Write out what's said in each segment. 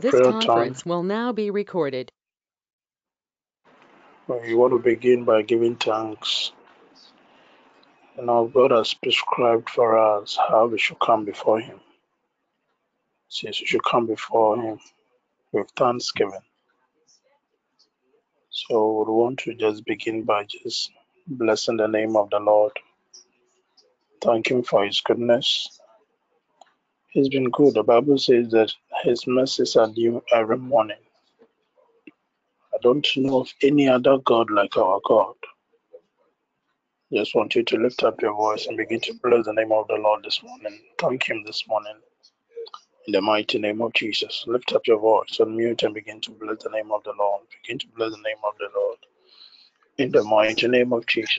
This conference time. will now be recorded. We want to begin by giving thanks. And our God has prescribed for us how we should come before Him. Since we should come before Him with thanksgiving. So we want to just begin by just blessing the name of the Lord. Thank Him for His goodness. He's been good. The Bible says that His mercies are new every morning. I don't know of any other God like our God. Just want you to lift up your voice and begin to bless the name of the Lord this morning. Thank Him this morning. In the mighty name of Jesus, lift up your voice, unmute, and begin to bless the name of the Lord. Begin to bless the name of the Lord. In the mighty name of Jesus.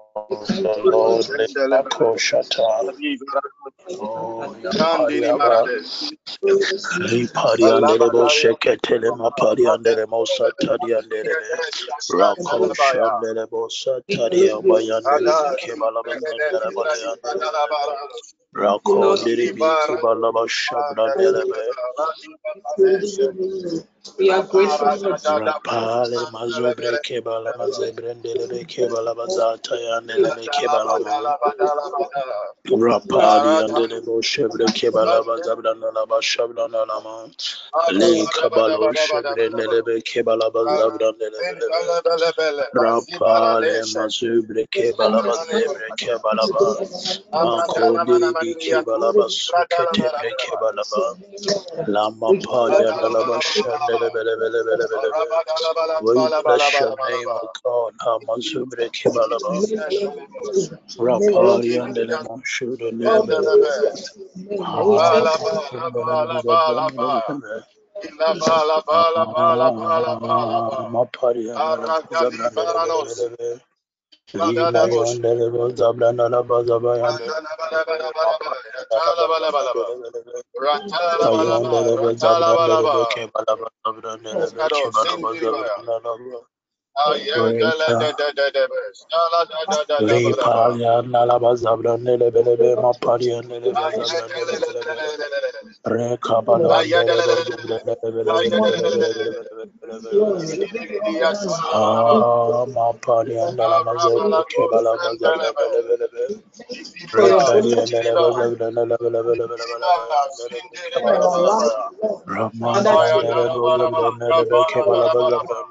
Oh, rako diri bi kebala bashabra andere we are grateful. Rapale mazubre kebala mazebrendele Rapale mazubre bele bele bele bele bele we bless your name O God hamazubre kebala Rapali andele mo shudo nele Mapari andele Lima yandele bazabrana la bazaba yandele Ayandele bazabrana la beke balaba zabrana la beke balaba zabrana la Ah. Ah, Bele Bele Bele Bele Bele Bele Bele Bele Bele Bele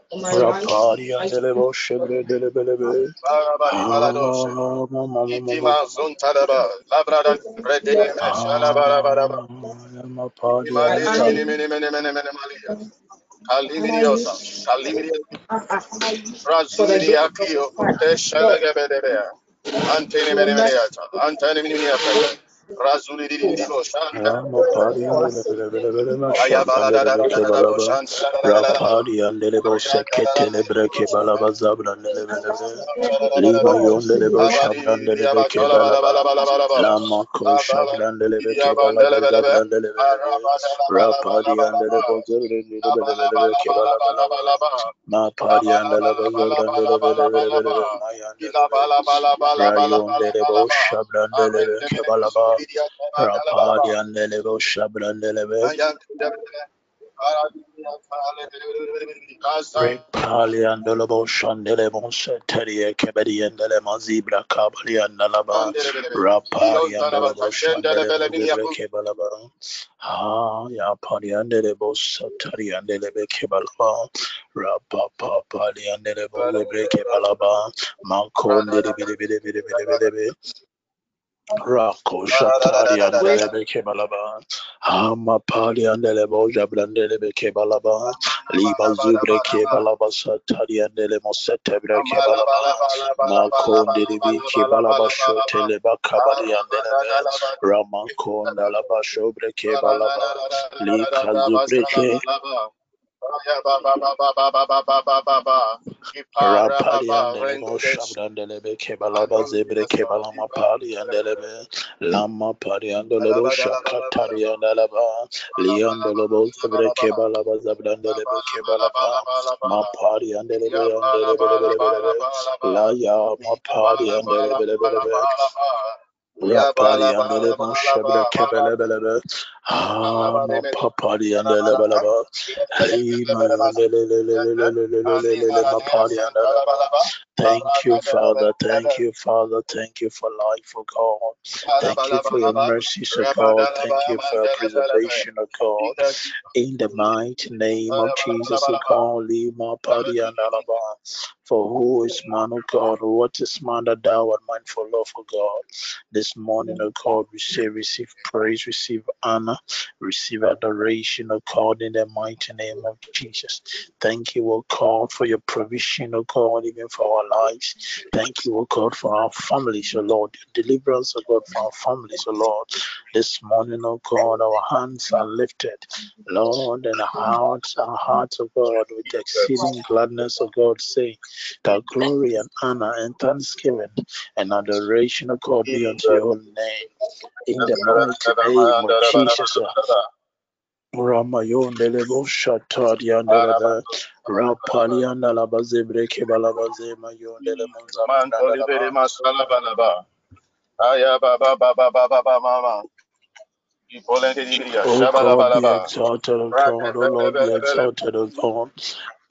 the Shabrandele Kebala Balaba. Rapari and the Boshe Brindele Bele Bele. Itima Zuntalaba, Labrada, Rede, Shalabarabaraba, Mini, mini, mini, mini, mini, Malia, Kalimiriosa, Kalimiria, Razumini Akio, Eshalagabedebea, Antene Menemiata, Antene Miniata, Razuli di Divo Rapadi and Delebo Seketele Breke Balaba Zabra Lima Yondelebo Shabran Delebeke Balaba Lama Ko Shabran Delebeke Balaba Zabran Delebe Rapadi and Delebo Zelebeke Balaba Ma Padi and Delebo Zabran Delebe Rayon Delebo Shabran Delebeke Balaba Rapadi and Shandele Monse Rapali Shandele Rapapa Rako Shatari and Delebe Kebalaba, Hamapali and Delebo Jablandele Kebalaba, Liba Zubre Kebalaba Satari and Delemo Setebre Kebalaba, Mako Diribi Kebalaba Shoteleba Kabari and Delebe, Ramako Dalaba Shobre Kebalaba, Lika Zubre Rapali Lama Pariandolo Shakatarianalaba, Leandolo Sebre Kebalaba Zabdandelebe Kebalaba, Ma Pariandelebe and Laya Ma Pariandelebe. Thank you, Father. Thank you, Father. Thank you for life, O God. Thank you for your mercies, O oh God. Thank you for your preservation, O God. In the mighty name of Jesus, oh O God, Lima Padi and Alaba. For who is man, O God? What is man that thou art mindful of, O God? This morning, oh God, we say, receive praise, receive honor, receive adoration, oh God, in the mighty name of Jesus. Thank you, oh God, for your provision, oh God, even for our lives. Thank you, oh God, for our families, oh Lord. Your deliverance, oh God, for our families, oh Lord. This morning, oh God, our hands are lifted, Lord, and our hearts, our hearts, oh God, with exceeding gladness, oh God, say that glory and honor and thanksgiving and adoration, of God, be unto your name. In the mighty name of Jesus. Ramayon delebo shatadi andelebe rapali andalaba zebre kebalaba zema yon delemo zamandalaba aya baba baba baba mama Oh God, be exalted, O God, O Lord, be exalted, O God.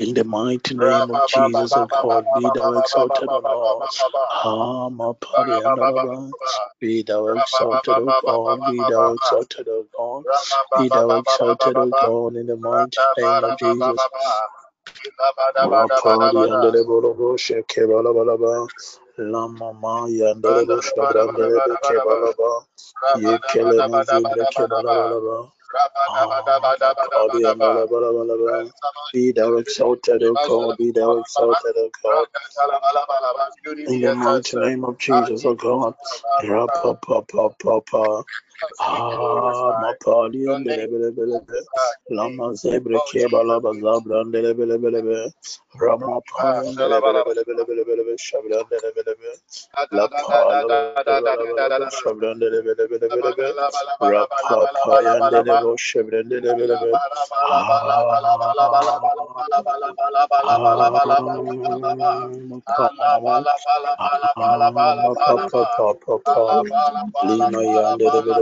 In the mighty name of Jesus, O God, be thou exalted, O Lord. Hama Pariandalaba, be thou exalted, O God, be thou exalted, O God, be thou exalted, O God, in the mighty name of Jesus. Lama ma yandelebo shabrandele kebalaba, yekele mazibre kebalabalaba. Be thou exalted, O God, be thou exalted, O God. In the mighty name of Jesus, O God. Rapa pa pa pa pa. Ah, Napoleon, Lama Zebra, Kebala, Zabra, Rama Pan, Shabran, Rapapa, Shabran, Lima,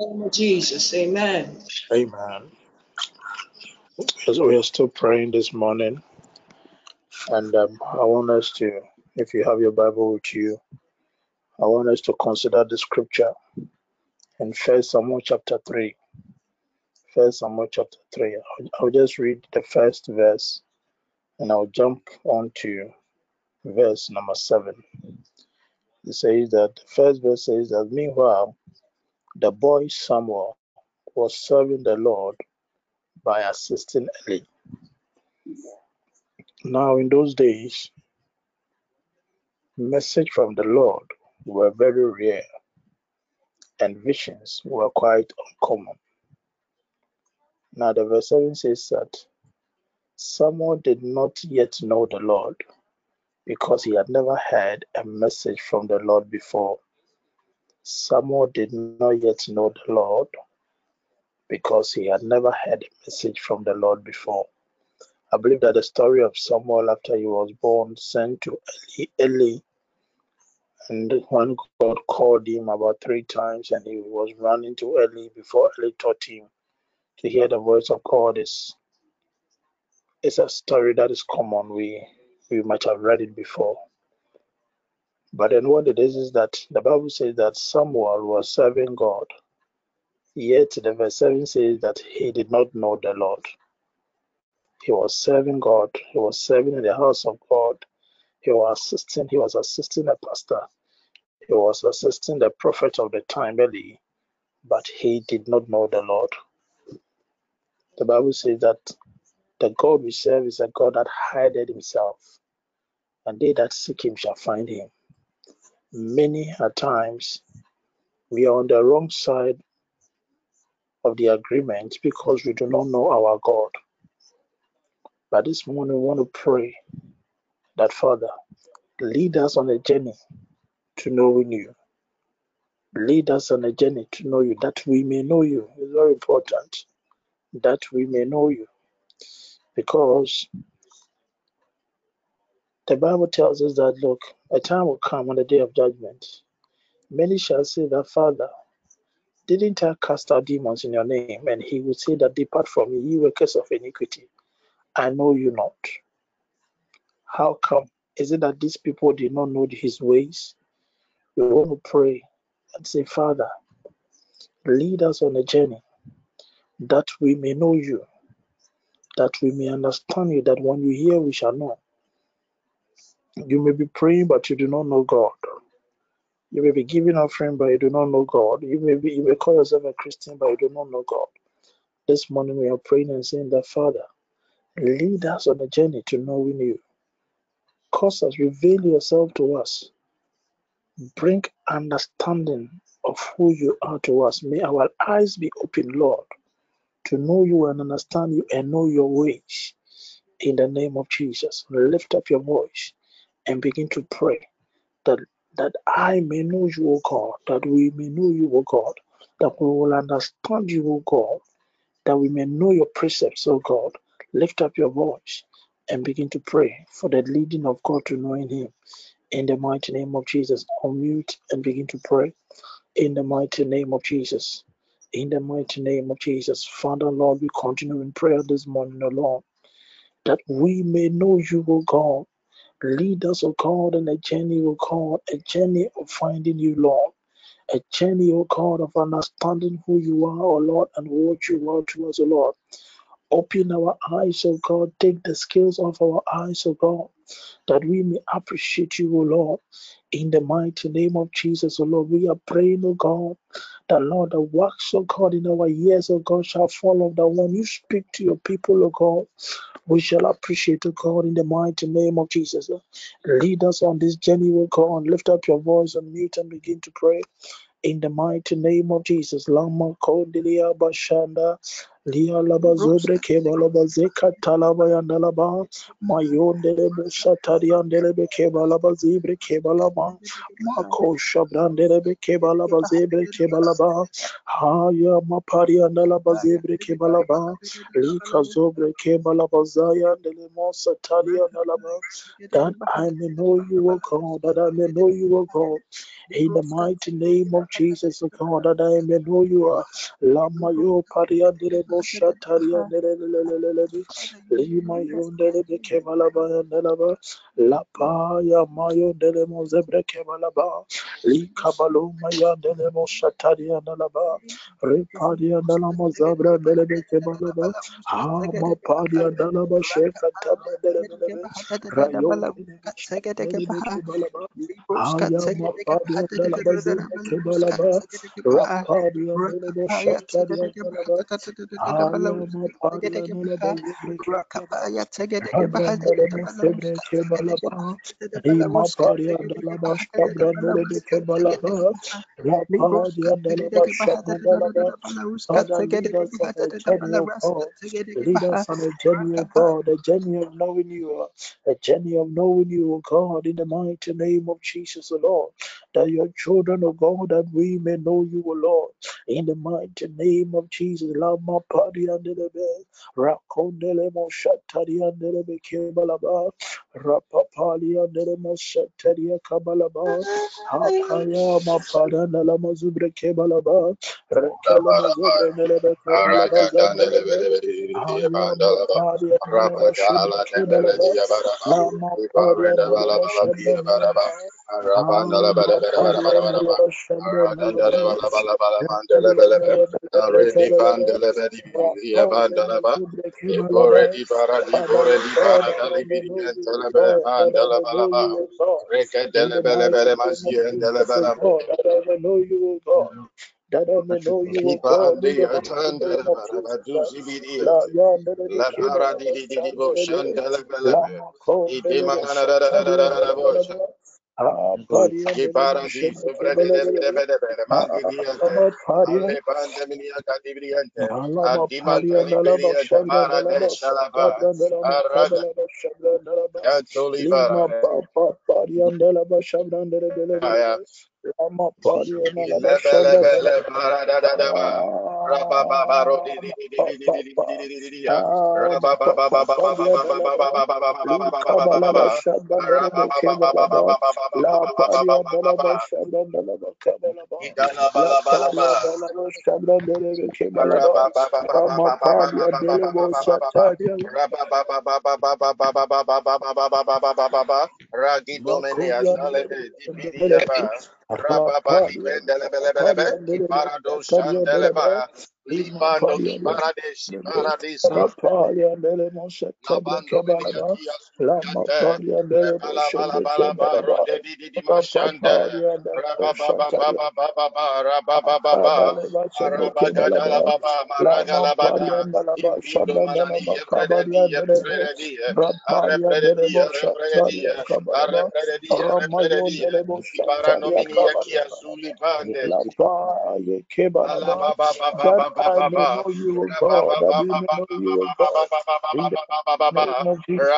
Jesus. Amen. Jesus. Amen. Amen. So we are still praying this morning, and um, I want us to, if you have your Bible with you, I want us to consider the scripture in First Samuel chapter three. First Samuel chapter three. I'll, I'll just read the first verse, and I'll jump on to verse number seven. It says that the first verse says that meanwhile, the boy Samuel was serving the Lord by assisting Eli. Now, in those days, message from the Lord were very rare and visions were quite uncommon. Now, the verse 7 says that Samuel did not yet know the Lord because he had never heard a message from the Lord before. Samuel did not yet know the Lord because he had never heard a message from the Lord before. I believe that the story of Samuel after he was born sent to Eli, Eli and when God called him about three times and he was running to Eli before Eli taught him to hear the voice of God is it's a story that is common. We we might have read it before. But then what it is is that the Bible says that Samuel was serving God. Yet the verse 7 says that he did not know the Lord. He was serving God. He was serving in the house of God. He was assisting, he was assisting a pastor. He was assisting the prophet of the time, Eli, but he did not know the Lord. The Bible says that the God we serve is a God that hideth himself, and they that seek him shall find him. Many a times we are on the wrong side of the agreement because we do not know our God. But this morning we want to pray that Father, lead us on a journey to knowing you. Lead us on a journey to know you, that we may know you. It's very important that we may know you. Because the Bible tells us that, look, a time will come on the day of judgment. Many shall say that, Father, didn't I cast out demons in your name? And he will say that, Depart from me, ye workers of iniquity. I know you not. How come? Is it that these people did not know his ways? We want to pray and say, Father, lead us on a journey that we may know you, that we may understand you, that when you hear, we shall know. You may be praying, but you do not know God. You may be giving offering, but you do not know God. You may be you may call yourself a Christian, but you do not know God. This morning we are praying and saying that Father, lead us on a journey to knowing you. Cause us, reveal yourself to us. Bring understanding of who you are to us. May our eyes be open, Lord, to know you and understand you and know your ways. In the name of Jesus, lift up your voice and begin to pray that that I may know you, O God, that we may know you, O God, that we will understand you, O God, that we may know your precepts, O God. Lift up your voice and begin to pray for the leading of God to knowing Him. In the mighty name of Jesus, unmute and begin to pray. In the mighty name of Jesus. In the mighty name of Jesus. Father, Lord, we continue in prayer this morning, O Lord, that we may know you, O God. Lead us, O God, in a journey, O God, a journey of finding you, Lord. A journey, O God, of understanding who you are, O Lord, and what you are to us, O Lord. Open our eyes, O God. Take the scales off our eyes, O God, that we may appreciate you, O Lord. In the mighty name of Jesus, O Lord, we are praying, O God, that Lord, the works, O God, in our ears, O God, shall follow that when you speak to your people, O God, we shall appreciate, O God, in the mighty name of Jesus. Lead us on this journey, O God. Lift up your voice and mute and begin to pray. In the mighty name of Jesus, Lama Kondilia Bashanda, Lia Laba Zobre Kebalaba Zeka Talaba Yandalaba, Mayon Delebe Shatarian Delebe Kebalaba Zibre Kebalaba, Mako Shabran Delebe Kebalaba Zebre Kebalaba, Haya Mapari Andalaba Zebre Kebalaba, Lika Zobre Kebalaba Zaya Delemo Sataria Andalaba, that I may know you, O God, that I may know you, O God. In the mighty name of Jesus, O God, that I may know you ah. are. Lama yo bo shataria dere lelelelele. Lima yo dere be kemalaba nelaba. La pa ya mayo dere mo zebre kemalaba. Li kabalo maya dere mo shataria nelaba. Reparia dala mo zabra dere be kemalaba. Ha ma paria dala ba sheka taba dere lelele. Rayo be shataria be kemalaba. Haya mapadia dalaba zimbe Lead us on a journey of a knowing you, a knowing you, O God, in the mighty name of Jesus, O Lord, that your children, O God, that we may know you, O Lord, in the mighty name of Jesus, love padi andelebe rakondele mo shatari andelebe kebalaba rapapali andelebe mo shatari kabalaba hakaya ma parana la mazubre kebalaba rekala mazubre andelebe kebalaba I know you, God that I may know you, O God, in. Rabba Ragidomene Rababa, Thank Paradis, I may know you, O God. I may know you, O God. In the name of Jesus.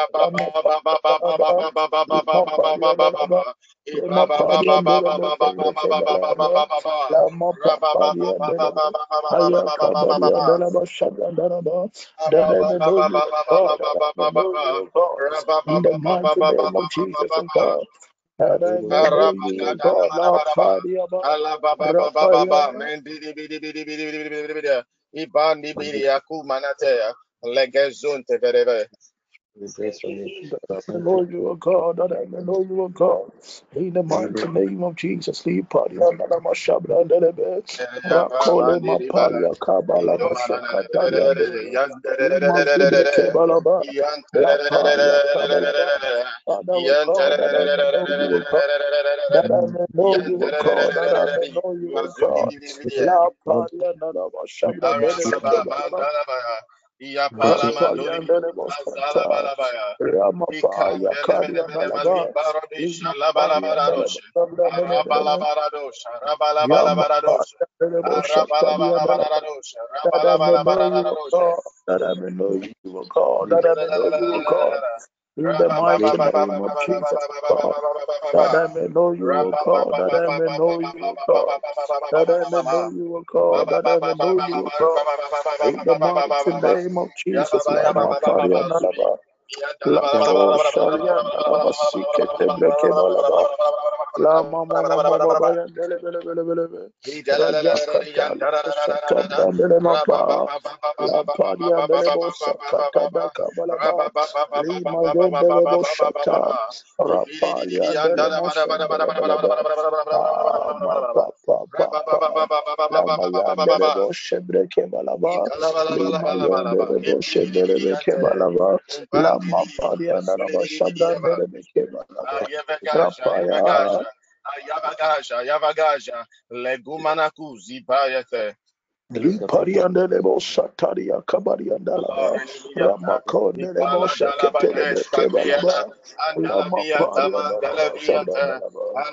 In the mighty name of Jesus, God. Ibandi biri yaku manatea legezunte vereve your. I know you are God, I know you are God. In the mighty name of Jesus, leave party on the Mashabra and the bed. That I know you, God. Know you, God in the mighty name of Jesus, God. That I may know you, O God, that I may know you, O God, that I may know you, O God, that I may know you, O God, in the mighty name of Jesus, La mama mama baba ya bele bele bele bele be. Kata bele mapa. La bele bosa kata baka bala ba. Li mago bele bosa ta. Rapali. Ayabagaja, Ayabagaja, Legumanaku, Zibayete, kebalaba. Rapadia delebe shatadia dalaba. Lipariandelebo Sataria Kabariandalaba Ramakondelebo Sheketelebe Kebalaba Lama Pariandalaba Shandalaba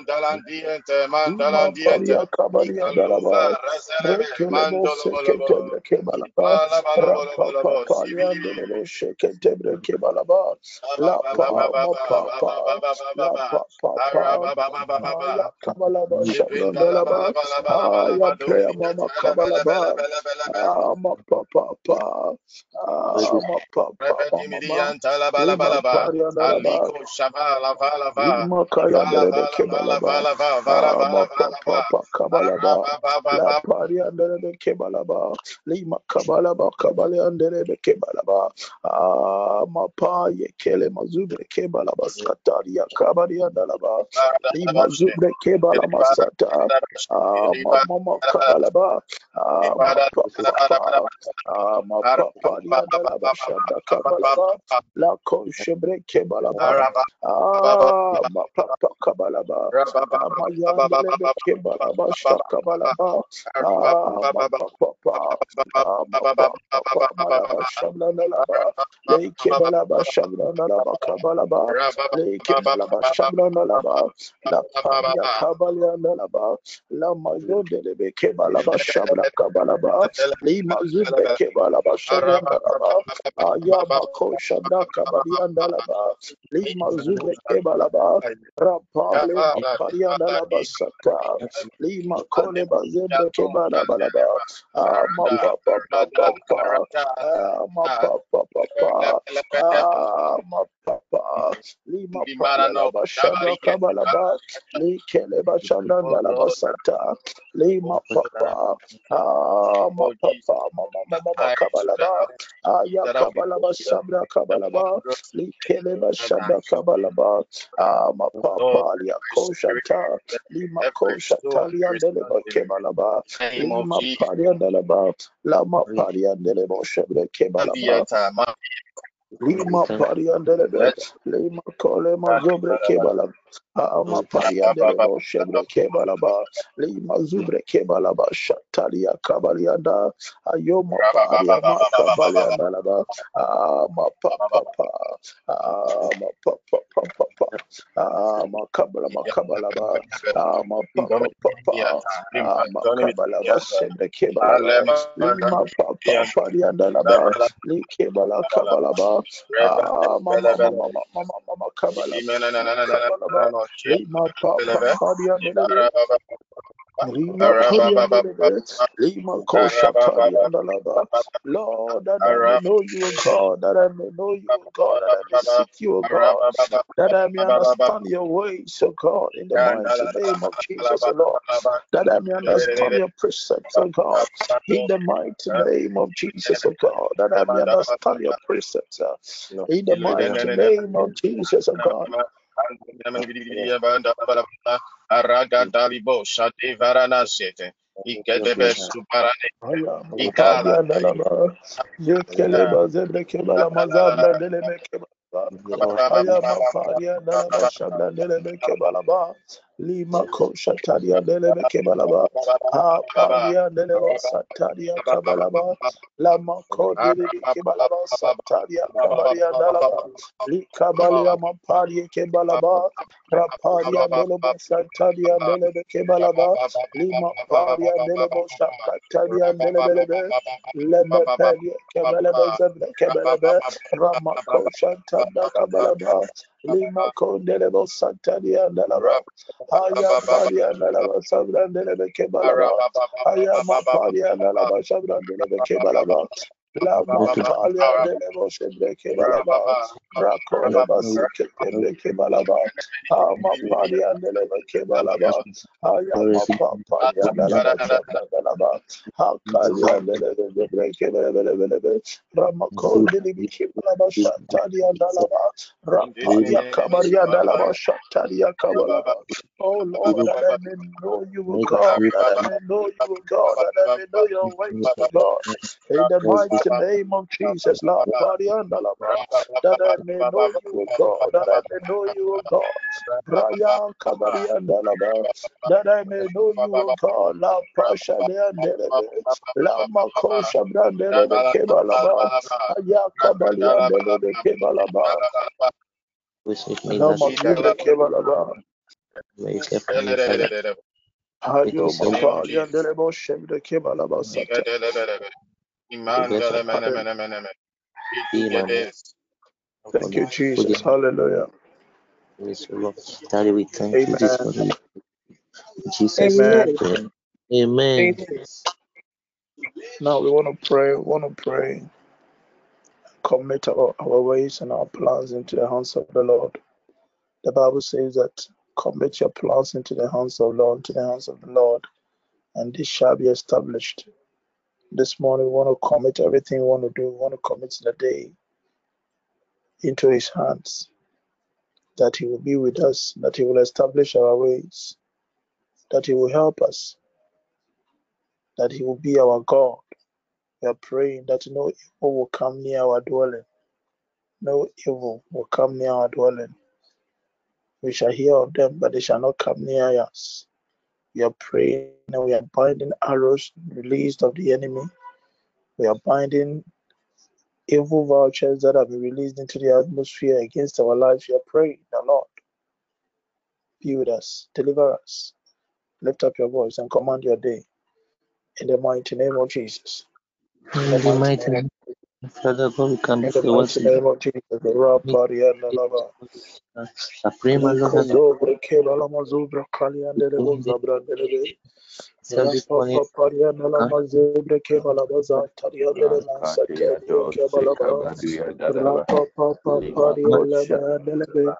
Maparia Kabariandalaba Rekelebo Seketebre Kebalaba Rapapa Pariandelebo Sheketebre Kebalaba La Pa Mapapa La Papa Maya Kabalaba Shandalaba Aya Prayer Mama Kabalaba ama papa pa ama papa mama aliko shabala vala vala kaya derebe kebalaba ama papa kabalaba la paria derebe kebalaba lima kabalaba kabale derebe kebalaba ama ah, pa yekele mazubre kebalaba skataria kabaria dalaba lima zubre kebala masata ama ah, mama kabalaba la koshebre kebalaba ma papa kabalaba amayandele ah, kebalaba shakabalaba ma papa ma papa malaba shablanalaba le kebalaba shablanalaba kabalaba le kebalaba shablanalaba kebalaba shabla kabalaba lima zube kebalaba shabrandalaba ayama ko shabra kabariandalaba lima zube kebalaba rapale mapariandalaba sata lima kole bazembe kebalaba laba ama papa papa ama papa papa ama papa lima pariandalaba shabra kabalaba likeleba shabrandalaba sata lima papa ah ma papa mama mama kabalaba aya kabalaba sabra kabalaba likeleba shabra kabalaba ah ma papa lia koshata lima koshata lia deleba kebalaba lima paria deleba lama paria deleba shabre kebalaba lima paria deleba lima kole mazobre kebalaba ama pariandele bo shebre kebalaba lima zubre kebalaba shatalia kabalianda ayoma paria ma kabalianda laba ama papa ama papa papa ama kabala ma kabalaba ama papa papa ama kabalaba shebre kebalaba lima papa parianda laba likebala kabalaba ama mama mama mama mama kabalaba Lord, that I may know you, God, that I may know you, God, that I may seek you, God, that I may understand your ways, O God, in the mighty name of Jesus, O Lord, that I may understand your precepts, O God, in the mighty name of Jesus, O God, that I may understand your precepts, in the mighty name of Jesus, O God. Araga dalibo shade varana sete. Ikebebe suparane. Ikala. Yekeleba zebre kebala mazabla deleme kebala. Ayama kebala ba. Lima ko shataria deleme kebala ba. Ha paria delema sataria kabala ba. Lama ko deleme kebala ba sataria kabaria dalaba. Likabalia maparia kebala ba. Raparia delema sataria deleme kebala ba. Lima paria delema sataria deleme lebe peria kebelebe zebre kebelebe ramako shantanda kabeleba lima kondelebo santaria delaba haya paria delaba sabra delebe kebeleba haya maparia delaba delebe kebeleba La Mapalia de Lemos Breke Balaba, Rakole Basike Breke Balaba, Amapalia de Leveke Balaba, Ayamapa Palia de la Bashabla Balaba, Hakalia de Leve Breke Belebe, Ramakon de Libiki Balaba Shatalia Dalaba, Dalaba Shatalia Kabalaba. Oh Lord, I may know you, God, I may know you, God, I may know your ways, God. In the mighty mighty name of Jesus, La that I may know you, God, that I may know you, God. That I may know you, God. La Pasha Leandelebe, La Makosha Brandelebe Kebalaba, Ayakabalyandelebe Kebalaba. La Makibre Kebalaba. Hayo Kapaliandelebo Shebre Kebalaba Sata. Thank you, Jesus. Hallelujah. Daddy, we thank Amen. you this morning. Jesus' Amen. Amen. Now we want to pray. We want to pray. Commit our, our ways and our plans into the hands of the Lord. The Bible says that commit your plans into the hands of the Lord, into the hands of the Lord, and this shall be established. This morning we want to commit everything we want to do. We want to commit the day into His hands that He will be with us, that He will establish our ways, that He will help us, that He will be our God. We are praying that no evil will come near our dwelling. No evil will come near our dwelling. We shall hear of them, but they shall not come near us. We are praying and we are binding arrows released of the enemy. We are binding evil vouchers that have been released into the atmosphere against our lives. We are praying the Lord be with us, deliver us. Lift up your voice and command your day in the mighty name of Jesus. In the mighty name. Father God, we come in the mighty name of Jesus. The Rab Party and the Lava. Suprema Lord. Kali and the Zabra Delebe. Rapa Party and the Lama Zebre Kebalabaza Taria de Masate Kebalaba. Rapa Papa Party and the Delebe.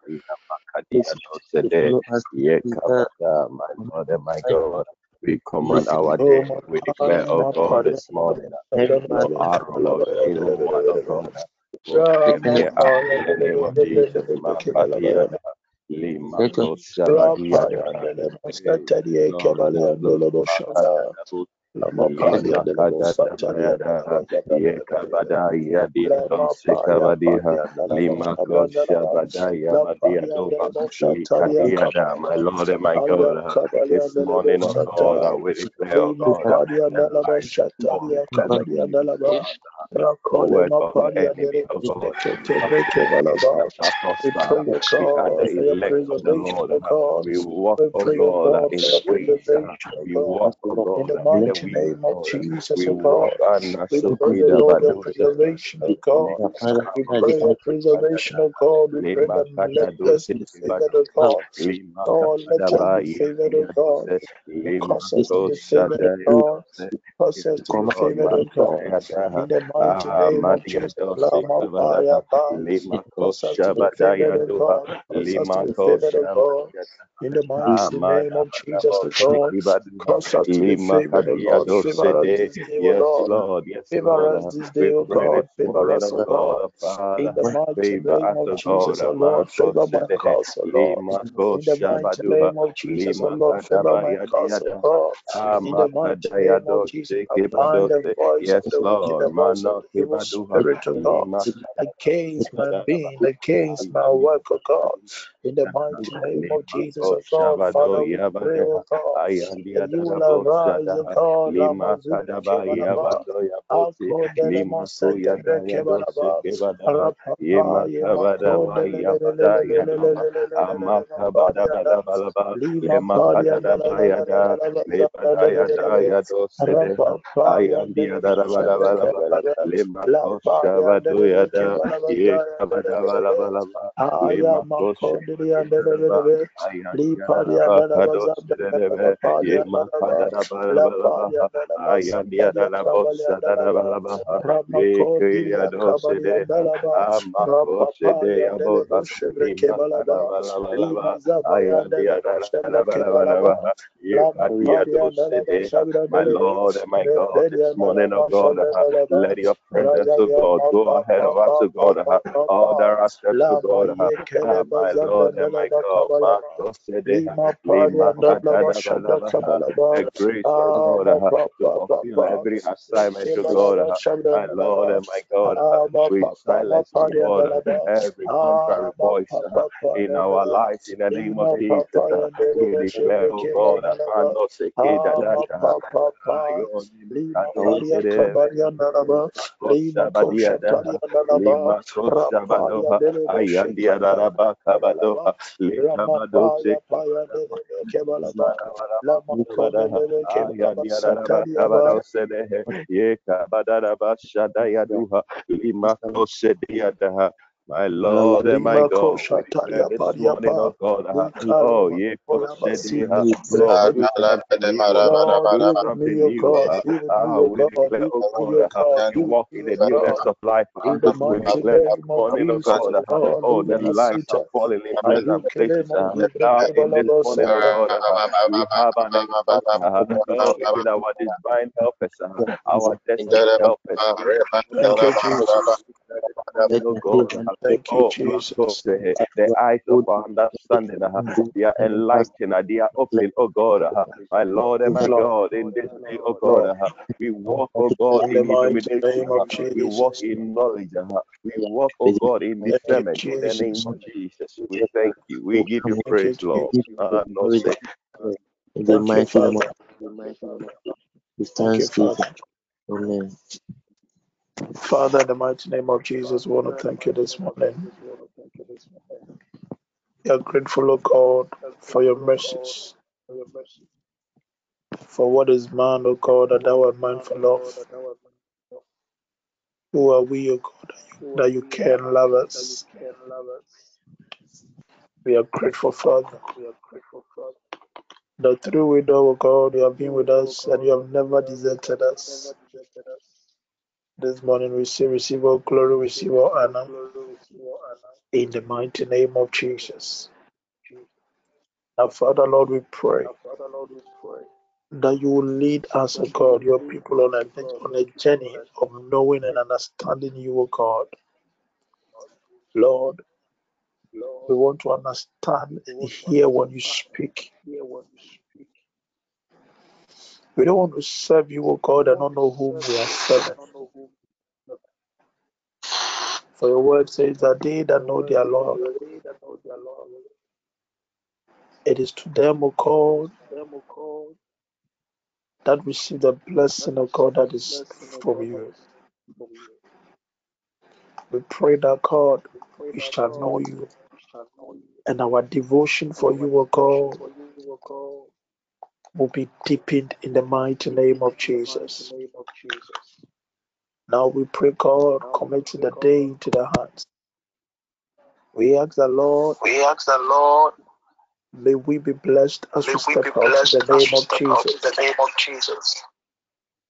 My Lord and my God. We command our day. We declare, oh God, this morning, no arrow, Lord, evil one, oh God, will take me out in the name of Jesus. Makadia, Limato Shabadia, Lamakadia de Mosataria, Yekabada Yadia Sikabadiha, Limako Shabadaya Madia Likadiada, my Lord and my God, this morning, oh God, we declare, oh God, word of the enemy, oh God, oh we pray, God, for your preservation, God. We walk, oh, oh God, in the ways, we walk, oh God, in the name of Jesus, O God. We pray, Lord, your preservation, O God. We pray your preservation, O God. We pray that oh, let us be favored, O God. Lord, let us be favored, O God. Cause us to be favored, O God. Cause us to be favored, O God. In the mighty name of Jesus, Lama Paya Cause us to be favored, O God. Cause us to be favored, O God. In the mighty name of Jesus, O God. Cause us to be favored, O Lord. Favor us this day, yes, O Lord. Lord. Favor us this day, O God. Favor us, O God. In the mighty name of Jesus, O Lord. Favor my cause, O Lord. In the mighty name of Jesus, O Lord. Favor my cause, O God. In the mighty name of Jesus, bind the voice of the wicked, the voice of the evil spirit, O God, against my being, against my work, O God. In the mighty name of Jesus, O God. Father, we pray, O God, that you will arise, O God. Lama Zuba Kebalaba. Akonde Lama Sete Kebalaba. Rapapa Yema Konde Lima Padia Rapapa Yandele La Padia Yandele Kebalaba. Aya Makonde Yandele Lipadia Yandele Padia Yandele La Padia Yandele Padia Ramakodi Kabali Yandele Rapapa Yandele Shebre Kebalaba Lima Zaba Yandele Shebre Kebalaba my Lord and my God, this morning, oh God, let your presence, oh God, go ahead of us, oh God, all the aspects, oh God, ah, my Lord and my God, a grace, oh God, to fulfill every assignment, to God. My Lord and my God, we silence, my Lord, every contrary voice uh, in our lives in the name of Jesus. Uh, we declare, oh God, Ayandia Daraba Kabadoha, Likamado Yeka Badaraba Shadaya Duha, Limako Sediataha. My Lord and my God, this morning, oh God, oh, yeah, uh, Lord, oh, oh oh we declare, oh God, you walk in the newness of life. We declare this morning, oh God, uh, oh, the lives are falling in pleasant places. Now, in this morning, oh God, uh, we have an encounter, oh, even our divine helpers, our destiny helpers. Thank you, Jesus. Thank you, Oh, Jesus. the eyes of understanding, they are enlightened, they are open, oh God, uh, my Lord and my God, in this day, oh God, uh, we walk, oh God, In the illumination, name uh, of we walk in knowledge, we walk, oh God, in Thank you, discernment, in the name of Jesus. We thank you, we give you praise, Lord. Jesus. Uh, no. In the mighty name Father. of with Thank you, Amen. Father, in the mighty name of Jesus, we want to thank you this morning. We are grateful, O God, for your mercies. For what is man, O God, that thou art mindful of? Who are we, O God, that you, care and love us? We are grateful, Father, that through it O God, you have been with us and you have never deserted us. This morning we say, receive all glory, receive all honor. In the mighty name of Jesus. Now, Father, Lord, we pray that you will lead us, O God, your people on a, on a journey of knowing and understanding you, O God. Lord, we want to understand and hear when you speak. We don't want to serve you, O God, and not know whom we are serving. For your word says that they that know their Lord, it is to them, O God, that receive the blessing of God that is from you. We pray that God, we shall know you, and our devotion for you, O God, will be deepened in the mighty name of Jesus. Now we pray, God, commit the day into the hands. We ask the Lord, We ask the Lord, may we be blessed as we step out in the name of Jesus. the name of Jesus.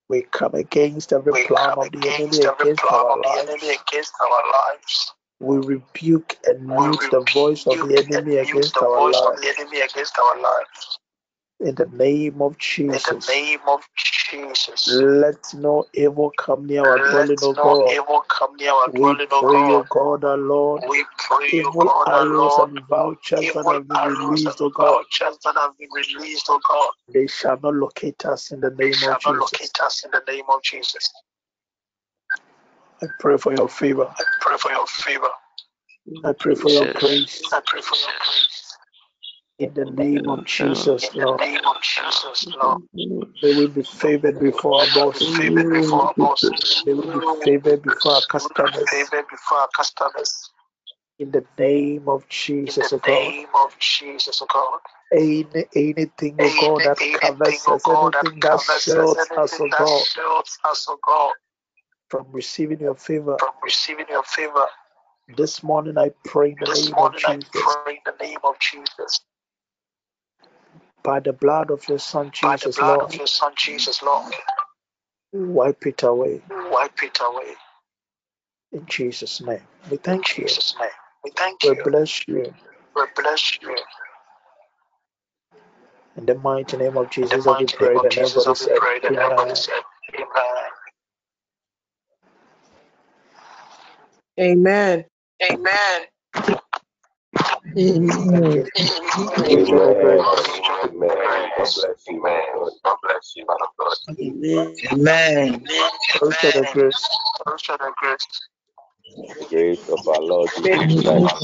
We come against every We plan of the enemy against against plan our of the enemy lives. against our lives. We rebuke and mute the voice of the enemy against our lives. In the name of Jesus. In the name of Jesus. Let no evil come near our Let dwelling, O no God. evil come near our We dwelling, O pray, O God. God, our Lord, We pray, evil God, our arrows Lord, and vouchers that evil have been arrows released, and O God, vouchers that have been released, O God. they shall not locate us in the They name shall of not Jesus. locate us in the name of Jesus. I pray for your favor. I pray for your favor. I pray for your Jesus. grace. I pray for your grace. In the name of Jesus, In the Lord. name of Jesus, Lord. May be favored before our May we be bosses. favored before our bosses. May we be favored before our May we be customers. favored before our customers. In the name of Jesus, In the name of Jesus, O God. Any, anything, O God, that covers anything, us, anything that shields us, anything O God, shields us, O God, from receiving your favor. from receiving your favor. This morning I pray in the name of Jesus. By the blood of your Son By the Jesus, blood Lord, of your Son Jesus, Lord, wipe it away. wipe it away. In Jesus' name. We In thank you. Jesus' name. We thank We you. bless you. We bless you. In the mighty name of Jesus, have we mighty name prayed of and Jesus, everybody said, prayed and everybody Amen. Amen. Amen. Amen. Amen. The grace of our Lord Jesus Christ,